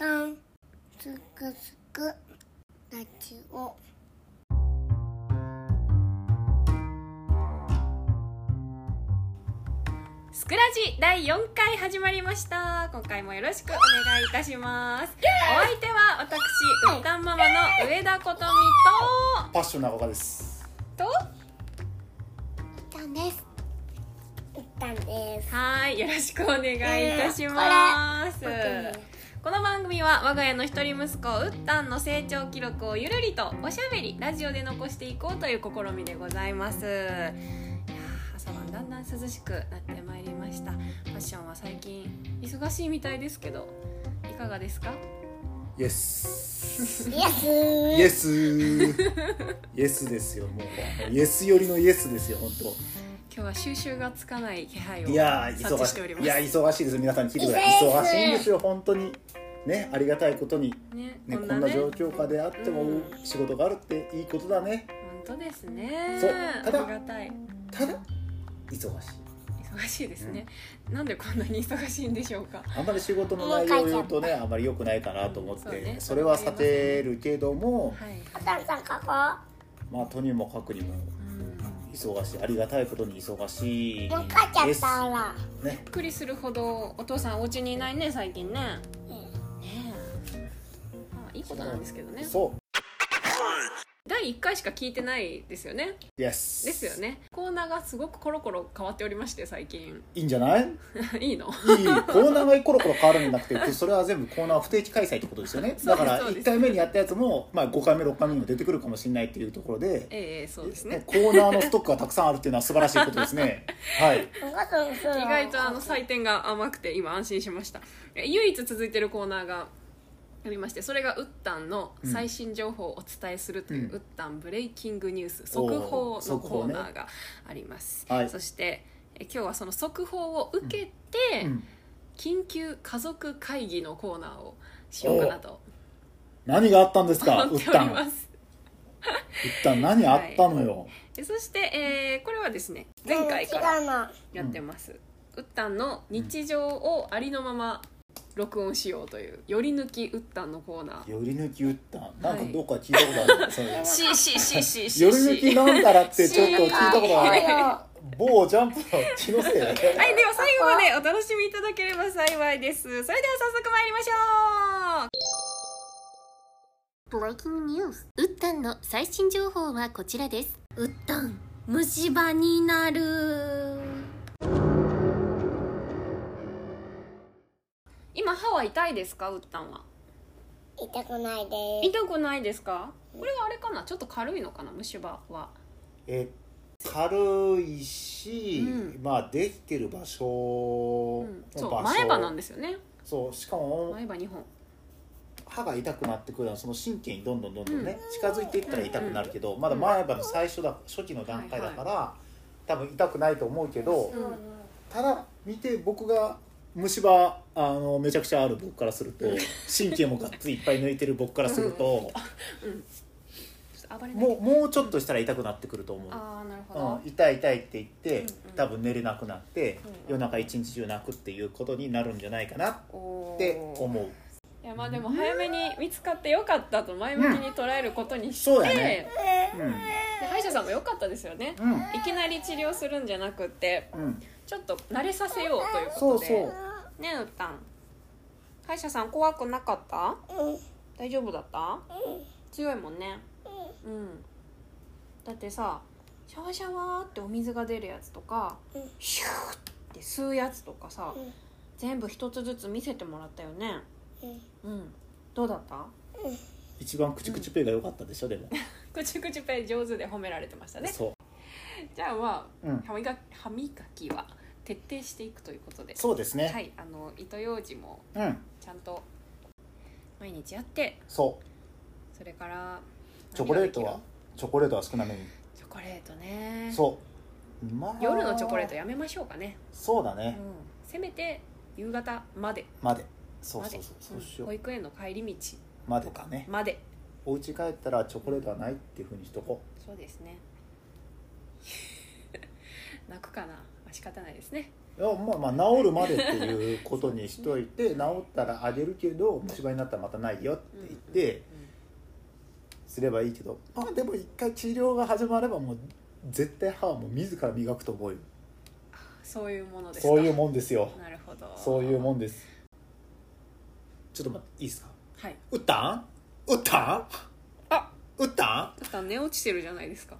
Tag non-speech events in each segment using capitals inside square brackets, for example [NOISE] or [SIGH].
たんすくすくラジオ。スクラジ第4回始まりました。今回もよろしくお願いいたします。お相手は私うったんママの上田こと。みパッション長岡です。と？とたんです。うったんです。はいよろしくお願いいたします、この番組は我が家の一人息子うったんの成長記録をゆるりとおしゃべりラジオで残していこうという試みでございます。朝晩だんだん涼しくなってまいりました。ファッションは最近忙しいみたいですけどいかがですか？イエスイエスイエスイエスですよもう。イエス寄りのイエスですよ本今日は収集がつかない気配を当いやー察知しております。忙しいいや忙しいです。皆さん聞いてください。忙しいんですよ本当にねありがたいことにねねこんね。な状況下であってもうん。仕事があるっていいことだね。本当ですね。そう。ただありがたい。ただ忙しい。忙しいですね、なんでこんなに忙しいんでしょうか。あんまり仕事の内容を言うとねあんまり良くないかなと思ってそうね。それは避けるけどもはい、おたんさんここまあとにもかくにもうん。忙しい。ありがたいことに忙しいもう帰っちゃですったらね。びっくりするほどお父さんお家にいないね最近ねいいことなんですけどね。そう。第1回しか聞いてないですよね。イエスですよね。コーナーがすごくコロコロ変わっておりまして最近。いいんじゃない？い [LAUGHS] いいの？いコーナーがコロコロ変わるんじゃなくてそれは全部コーナー不定期開催ってことですよね。だからそうです。1回目にやったやつも、まあ、5回目6回目にも出てくるかもしれないっていうところで、ええそうですね。コーナーのストックがたくさんあるっていうのは素晴らしいことですね。[LAUGHS] はい。意外とあの採点が甘くて今安心しました。え唯一続いてるコーナーがありましてそれがウッタンの最新情報をお伝えするという、うん。ウッタンブレイキングニュース速報のコーナーがあります、はい。そしてえ今日はその速報を受けて、うん。緊急家族会議のコーナーをしようかなと。何があったんですか思っておうったんうりますったん何あったのよ、でそして、えーこれはですね前回からやってます、ウッタンの日常をありのまま録音しようという。より抜きウッタンのコーナー。より抜きうった？んなんかどっか聞いたことある、それしししししより抜きなんだらってちょっと聞いたことある。よ某ジャンプの気のせい？だねはい、では最後までお楽しみいただければ幸いです。それでは早速参りましょう。ブレイキングニュース。ウッタンの最新情報はこちらです。ウッタン、虫歯になる。今歯は痛いですか、ウッタンは。痛くないです。痛くないですか？これはあれかな、ちょっと軽いのかな、虫歯は。え軽いし、うん。まあできてる場所うん、そう、の場所。前歯なんですよね。そうしかも前歯二本。歯が痛くなってくるのはその神経にどんどんどんどんね、近づいていったら痛くなるけど、まだ前歯の最初だ初期の段階だから、多分痛くないと思うけど、うん。ただ見て僕が虫歯あのめちゃくちゃある僕からすると神経もがっつりいっぱい抜いてる僕からすると、ちょっと暴れないもうもうちょっとしたら痛くなってくると思う。ああ、なるほど。うん、痛い痛いって言って、うんうん。多分寝れなくなって、うん。夜中一日中泣くっていうことになるんじゃないかなって思ういやまあでも早めに見つかってよかったと前向きに捉えることにして、そうだね。で歯医者さんもよかったですよね、うん。いきなり治療するんじゃなくってうん、うん、ちょっと慣れさせようというそうことで。そうねえうったん。歯医者さん怖くなかった？うん。大丈夫だった？強いもんね。うん。だってさシャワシャワーってお水が出るやつとかうん。シューって吸うやつとかさうん。全部一つずつ見せてもらったよねうんうん。どうだった？一番クチクチペイが良かったでしょでも、くちくちペイ上手で褒められてましたね。そう。じゃあまうん。あ歯磨き歯磨きは徹底していくということで。そうですね、はいあの糸ようじもうん。ちゃんと毎日やって。そう。それからチョコレートは？何がでチョコレートは少なめに。きるチョコレートね。そう。まあ。夜のチョコレートやめましょうかね、うんそうだね、、せめて夕方まで。までそうそうそうそうしよう、ん保育園の帰り道。までかね。まで。お家帰ったらチョコレートはないっていうふうにしとこそうですね。[LAUGHS] 泣くかな、まあ、仕方ないですね。ういやまあまあ治るまでっていうことにしといて [LAUGHS] 治ったらあげるけど虫歯になったらまたないよって言ってすればいいけど。まあでも一回治療が始まればもう絶対歯はもう自ら磨くと思うよ。そういうものですか。そういうもんですよ。なるほど。そういうもんですちょっと待っていいですか？はい。打ったん？打ったん？あ！打ったん？だったら寝落ちてるじゃないですか。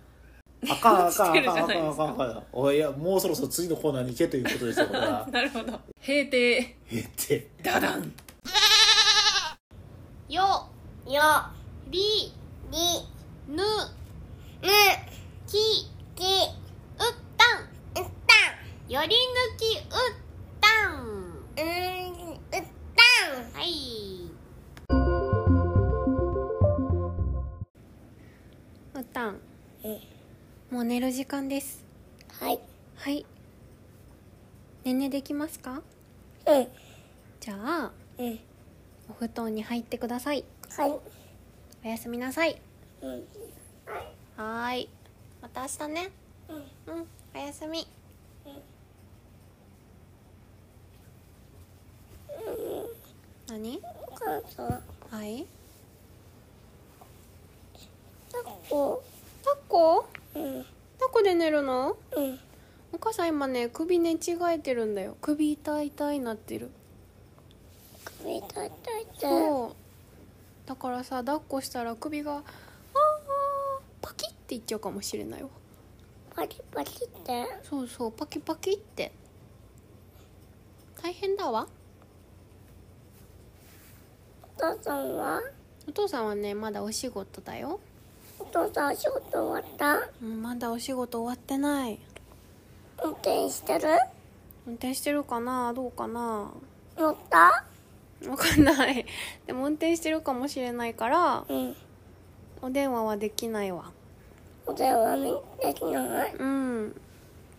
あかんあかんあかんあしてるじゃか。んあかんあかんおいいやもうそろそろ次のコーナーに行けということですよこれは。[LAUGHS] なるほど。閉廷えってダダン。よよりりぬぬききうったん。うったより抜きうったん。んうんうったんもう寝る時間です。はいはい。ねんねできますか？うんじゃあ、うんお布団に入ってください。はいおやすみなさい。うんはーい。また明日ね。うんうん。おやすみ。何？お母さんはい。タコタコ？うん。タコで寝るの？うん。お母さん今ね首寝違えてるんだよ。首痛い痛いなってる。首痛い痛い痛い。そう。だからさ抱っこしたら首があーパキッていっちゃうかもしれないわ。パキパキって？そうそうパキパキって。大変だわ。お父さんは？お父さんはねまだお仕事だよ、お父さん仕事終わった？うん、まだお仕事終わってない。運転してる？運転してるかな？どうかな？乗った？わかんない。でも運転してるかもしれないからうん。お電話はできないわ。お電話できない？うん。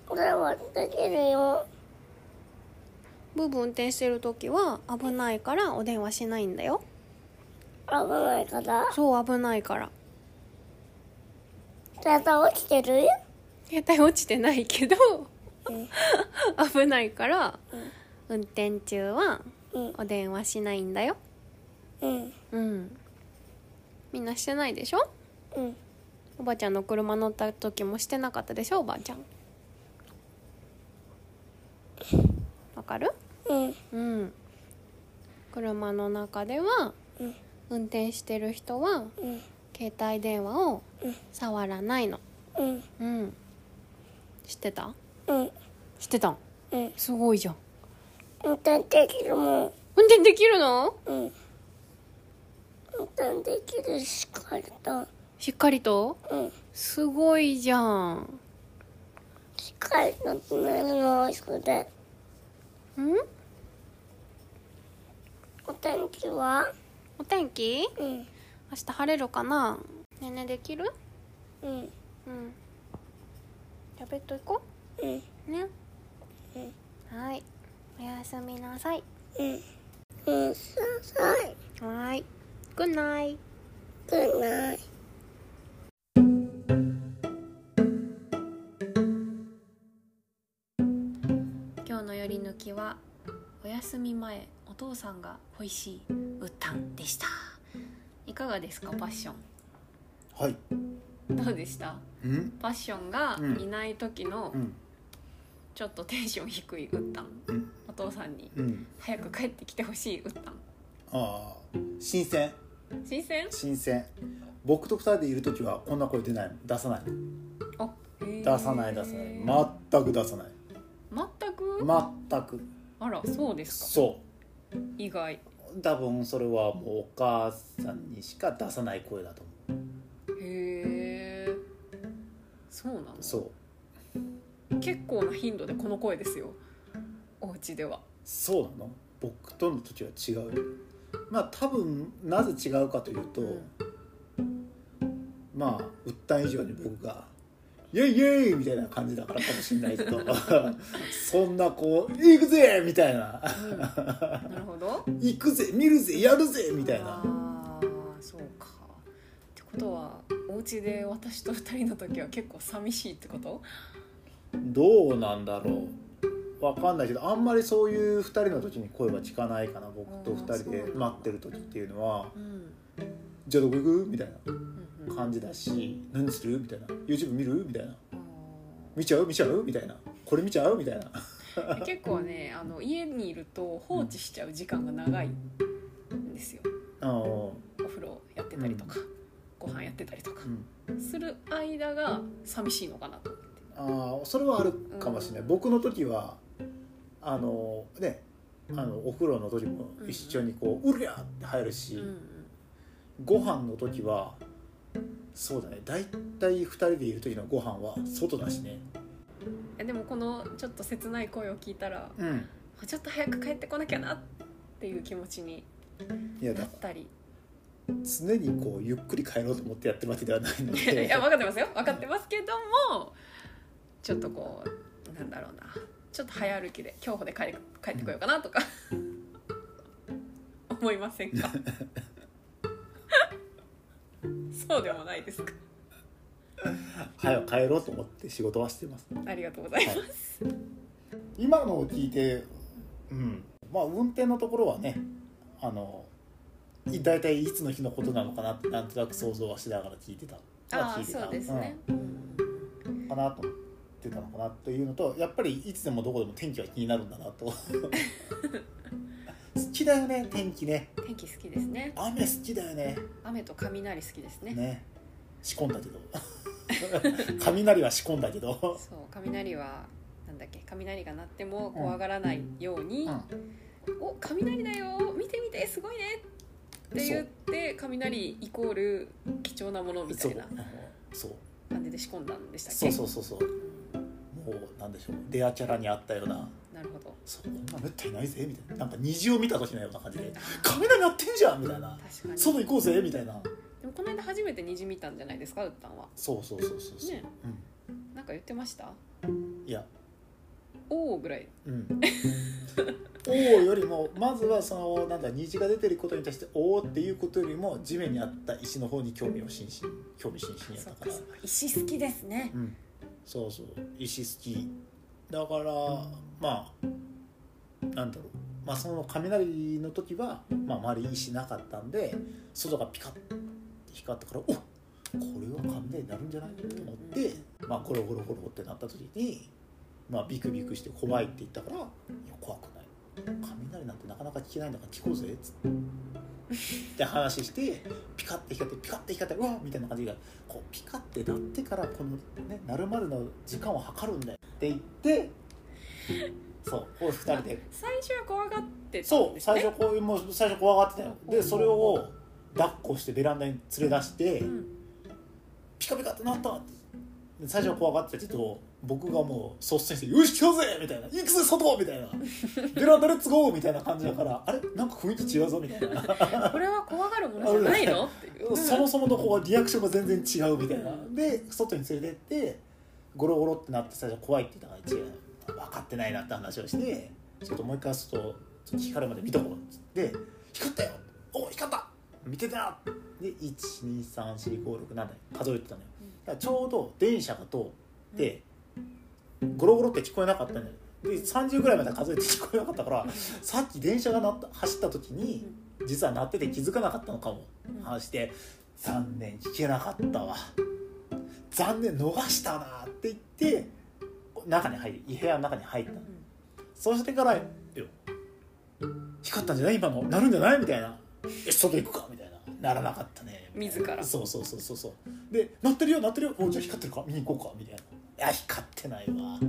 お電話できるよ。ブーブー運転してる時は危ないからお電話しないんだよ。危ないから？そう危ないから体落ちてる？携帯落ちてないけどうん。危ないから、運転中はうん。お電話しないんだよ。うん。うん。みんなしてないでしょ？うん。おばちゃんの車乗った時もしてなかったでしょ？おばあちゃん。わかる？うん。うん。車の中ではうん。運転してる人はうん携帯電話をうん。触らないの。うん。うん。知ってた？うん。知ってた？んうん。すごいじゃん。運転できるもん。運転できるの？うん。運転できるしっかりと。しっかりと？うん。すごいじゃん。しっかりと寝るのそれでん？お天気は？お天気？うん明日晴れるかな？ねんねできる？うん。うん。じゃあベッド行こう？ん。うねはい。おやすみなさい。うん。うんささいはーい。グッナイグッナイ今日の寄り抜きはお休み前お父さんが恋しいでしたいかがですかパッション。はい。どうでした？うん？パッションがうん。いない時のうん。ちょっとテンション低い歌んうん。お父さんにうん。早く帰ってきてほしい歌んああ新鮮。新鮮？新鮮。僕と二人でいる時はこんな声出ない。の出さない。あへー。出さない出さない。全く出さない。全く？全く。あらそうですか。そ意外。う多分それはもうお母さんにしか出さない声だと思う。へえ。そうなの？そう。結構な頻度でこの声ですよ。お家では。そうなの？僕との時は違う。よまあ多分なぜ違うかというと、まあ売った以上に僕が「イェイイェイ!」みたいな感じだからかもしれないけど。[LAUGHS] そんなこう「行くぜ!」みたいな。なるほど「[LAUGHS] 行くぜ見るぜやるぜ!」みたいな。ああそうか。ってことはお家で私と二人の時は結構寂しいってこと？どうなんだろう。わかんないけどあんまりそういう2人の時に声は聞かないかな僕と2人で待ってる時っていうのは。うん「じゃあどこ行く?」みたいうんな感じだし「何する?」みたいな「YouTube 見る?」みたいな。あ「見ちゃう？見ちゃう?」みたいな「これ見ちゃう?」みたいな。ー [LAUGHS] 結構ねあの家にいると放置しちゃう時間が長いんですよ。あのお風呂やってたりとか、ご飯やってたりとかうん。する間が寂しいのかなと思って。あーそれはあるかもしれない、うん。僕の時はあのねあのお風呂の時も一緒にこう「うりゃ!」って入るし、うんうん。ご飯の時はそうだね。大体2人でいる時のご飯は外だしね。えでもこのちょっと切ない声を聞いたらうん。ちょっと早く帰ってこなきゃなっていう気持ちにいやだかなったり。ら常にこうゆっくり帰ろうと思ってやってるわけではないの [LAUGHS] いでや分かってますよ。分かってますけどもちょっとこうなんだろうな。ちょっと早歩きで競歩で帰り帰ってこようかなとか。[LAUGHS] 思いませんか？そうでもないですか。早く帰ろうと思って仕事はしてます。ありがとうございます、今のを聞いてうん。まあ運転のところはねあのい大体いつの日のことなのかなってなんとなく想像はしながら聞いてた。ああ聞いてたそうですね、うん。かなと思ってたのかなというのとやっぱりいつでもどこでも天気は気になるんだなと。好 [LAUGHS] きだよね天気ね。天気好きですね。雨好きだよね。雨と雷好きですね。ね。仕込んだけど。[LAUGHS] 雷は仕込んだけど、そう雷はなんだっけ？雷が鳴っても怖がらないようにうん「お雷だよ。見て見てすごいね」って言って雷イコール貴重なものみたそういなそう。感じで仕込んだんでしたっそけうそうそうそう。もうなんでしょう。レアキャラにあったようななるほど。そんなめったにないぜみたいな。なんか虹を見た時のような感じで。[LAUGHS] 雷鳴ってんじゃんみたいな。外行こうぜみたいな。でもこの間初めて虹見たんじゃないですかウッタンはそうそうそうそう。そう、ねなんか言ってました？うん、いや。おおぐらい。うん。[LAUGHS] おおよりもまずはそのなんだ虹が出てることに対しておおっていうことよりも地面にあった石の方に興味を津々興味津々やったから。石好きですね。うん、そうそう。石好きだからまあなんだろう。まあその雷の時は、まあ、周り石なかったんで外がピカッて光ったからおこれは雷になるんじゃない？と思って、まあ、ゴロゴロゴロってなった時に、まあ、ビクビクして怖いって言ったから「いや怖くない。雷なんてなかなか聞けないんだから聞こうぜ」っつって。って話してピカッて光ってピカッて光ってうわっみたいな感じがこうピカッて鳴ってからこのね鳴るまでの時間を測るんだよって言ってそうこう2人で。最初は怖がってたそう最初こういうもう最初怖がってたよ。でそれを抱っこしてベランダに連れ出してうん。ピカピカってなったって。で最初は怖がってたけど僕がもう率先して「よし来ようぜ!」みたいな「行くぜ外!」みたいな「ベランダレッツゴー!」みたいな感じだから [LAUGHS] あれ？なんか雰囲気違うぞみたいな。これは怖がるものじゃないの？っていうそもそものこうリアクションが全然違うみたいな。で外に連れてってゴロゴロってなって最初怖いって言ったから違う分かってないなって話をしてちょっともう一回外ちょっと光るまで見とこうっつって光ったよ！お光った！見てた！なで1234567だ数えてたのよ。だからちょうど電車が通ってゴロゴロって聞こえなかったのよで30ぐらいまで数えて聞こえなかったからさっき電車がなった走った時に実は鳴ってて気づかなかったのかも。うん話して残念聞けなかったわ。残念逃したなって言って中に入り部屋の中に入った。のそうしてから「よ光ったんじゃない？今の。なるんじゃない?」みたいな「え外行くか」みたいな。ならなかったね。自ら。そうそうそうそうそう。で「鳴ってるよ鳴ってるよ。おじゃあ光ってるか？見に行こうか」みたいな「いや光ってないわ。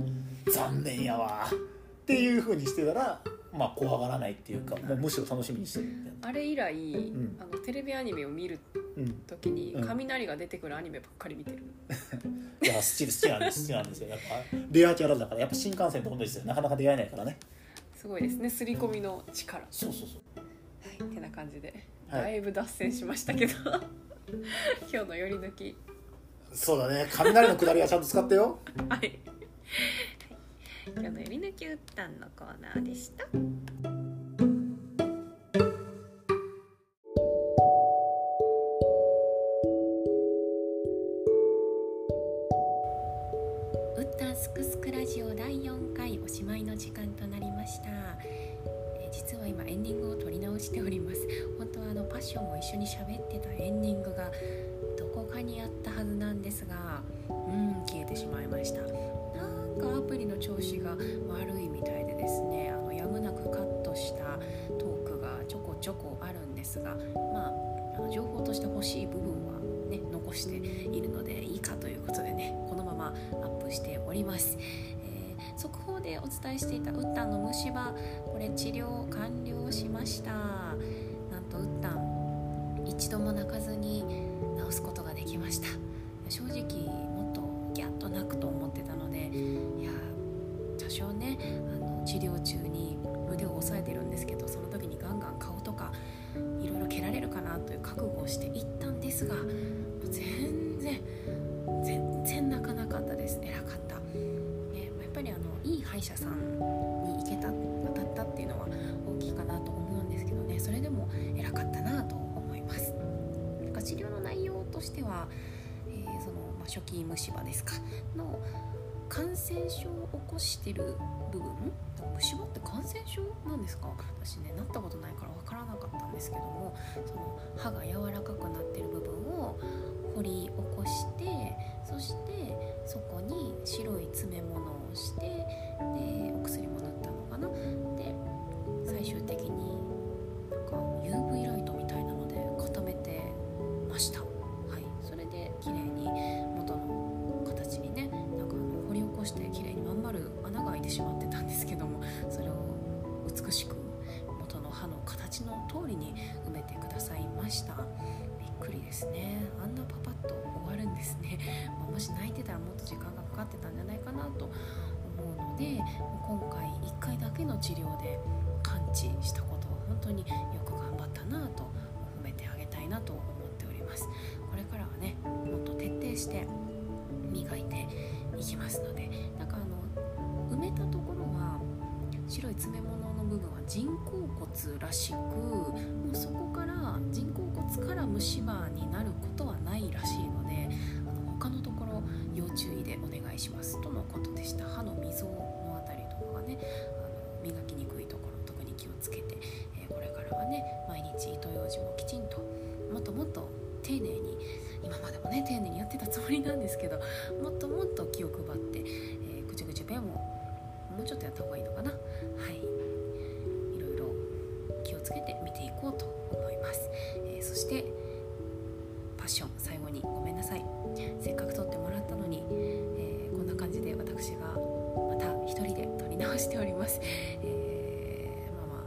残念やわ」っていうふうにしてたらまあ怖がらないっていうかもうむしろ楽しみにしてるみたいな。あれ以来、ん。あのテレビアニメを見るうん。時にうん。雷が出てくるアニメばっかり見てる、[LAUGHS] いや好きです好きなんです好きなんですよ。やっぱレアキャラだからやっぱ新幹線と同じですよなかなか出会えないからね。すごいですね。刷り込みの力。そうそうそう。はいてな感じで、はい。だいぶ脱線しましたけど。[LAUGHS] 今日の寄り抜きそうだね。雷のくだりはちゃんと使ってよ。はい、は、今日の「ゆ抜きうったん」のコーナーでした「うったんすくすくラジオ」第4回おしまいの時間となりました。実は今エンディングを撮り直しております。本当はあのパッションも一緒に喋ってたエンディングがどこかにあったはずなんですがうん消えてしまいました。なんかアプリの調子が悪いみたいでですねあのやむなくカットしたトークがちょこちょこあるんですがまあの情報として欲しい部分はね残しているのでいいかということでねこのままアップしております、えー速報でお伝えしていたウッタンの虫歯これ治療完了しました。なんとウッタン一度も泣かずにすことができました。正直もっとギャッと泣くと思ってたのでいや多少ねあの治療中に腕を押さえてるんですけどその時にガンガン顔とかいろいろ蹴られるかなという覚悟をしていったんですが全然全然泣かなかったです。偉かった、ね、やっぱりあのいい歯医者さんに行けた当たったっていうのは大きいかなと思うんですけどね。それでも偉かったなと思います。治療のしては、えーその、まあ、初期虫歯ですかの感染症を起こしてる部分虫歯って感染症なんですか？私ねなったことないから分からなかったんですけどもその歯が柔らかくなってる部分を掘り起こしてそしてそこに白い詰め物をしてでお薬も塗ったのかな？で最終的になんか UV ラりに埋めてくださいました。びっくりですね。あんなパパッと終わるんですね、[LAUGHS] まあもし泣いてたらもっと時間がかかってたんじゃないかなと思うので今回1回だけの治療で完治したことは本当によく頑張ったなと褒めてあげたいなと思っております。これからはねもっと徹底して磨いていきますのでなんかあの埋めたところは白い詰め物の部分は人工骨らしくもうそこから人工骨から虫歯になることはないらしいのであの他のところ要注意でお願いします。とのことでした。歯の溝のあたりとかがねあの磨きにくいところ特に気をつけて、えーこれからはね毎日糸ようじもきちんともっともっと丁寧に今までもね丁寧にやってたつもりなんですけどもっともっと気を配って、えー、ぐちゅぐちゅペンをもうちょっとやった方がいいのかな。はい。気をつけて見ていこうと思います、えーそしてパッション最後にごめんなさい。せっかく撮ってもらったのに、えーこんな感じで私がまた一人で撮り直しております、えーまあま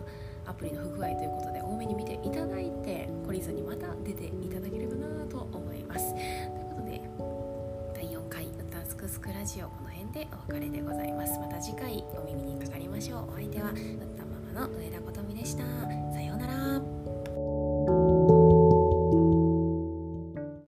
あアプリの不具合ということで多めに見ていただいて懲りずにまた出ていただければなと思います。ということで第4回「うたすくすくラジオ」この辺でお別れでございます。また次回お耳にかかりましょう。お相手はうったママの上田琴美でした。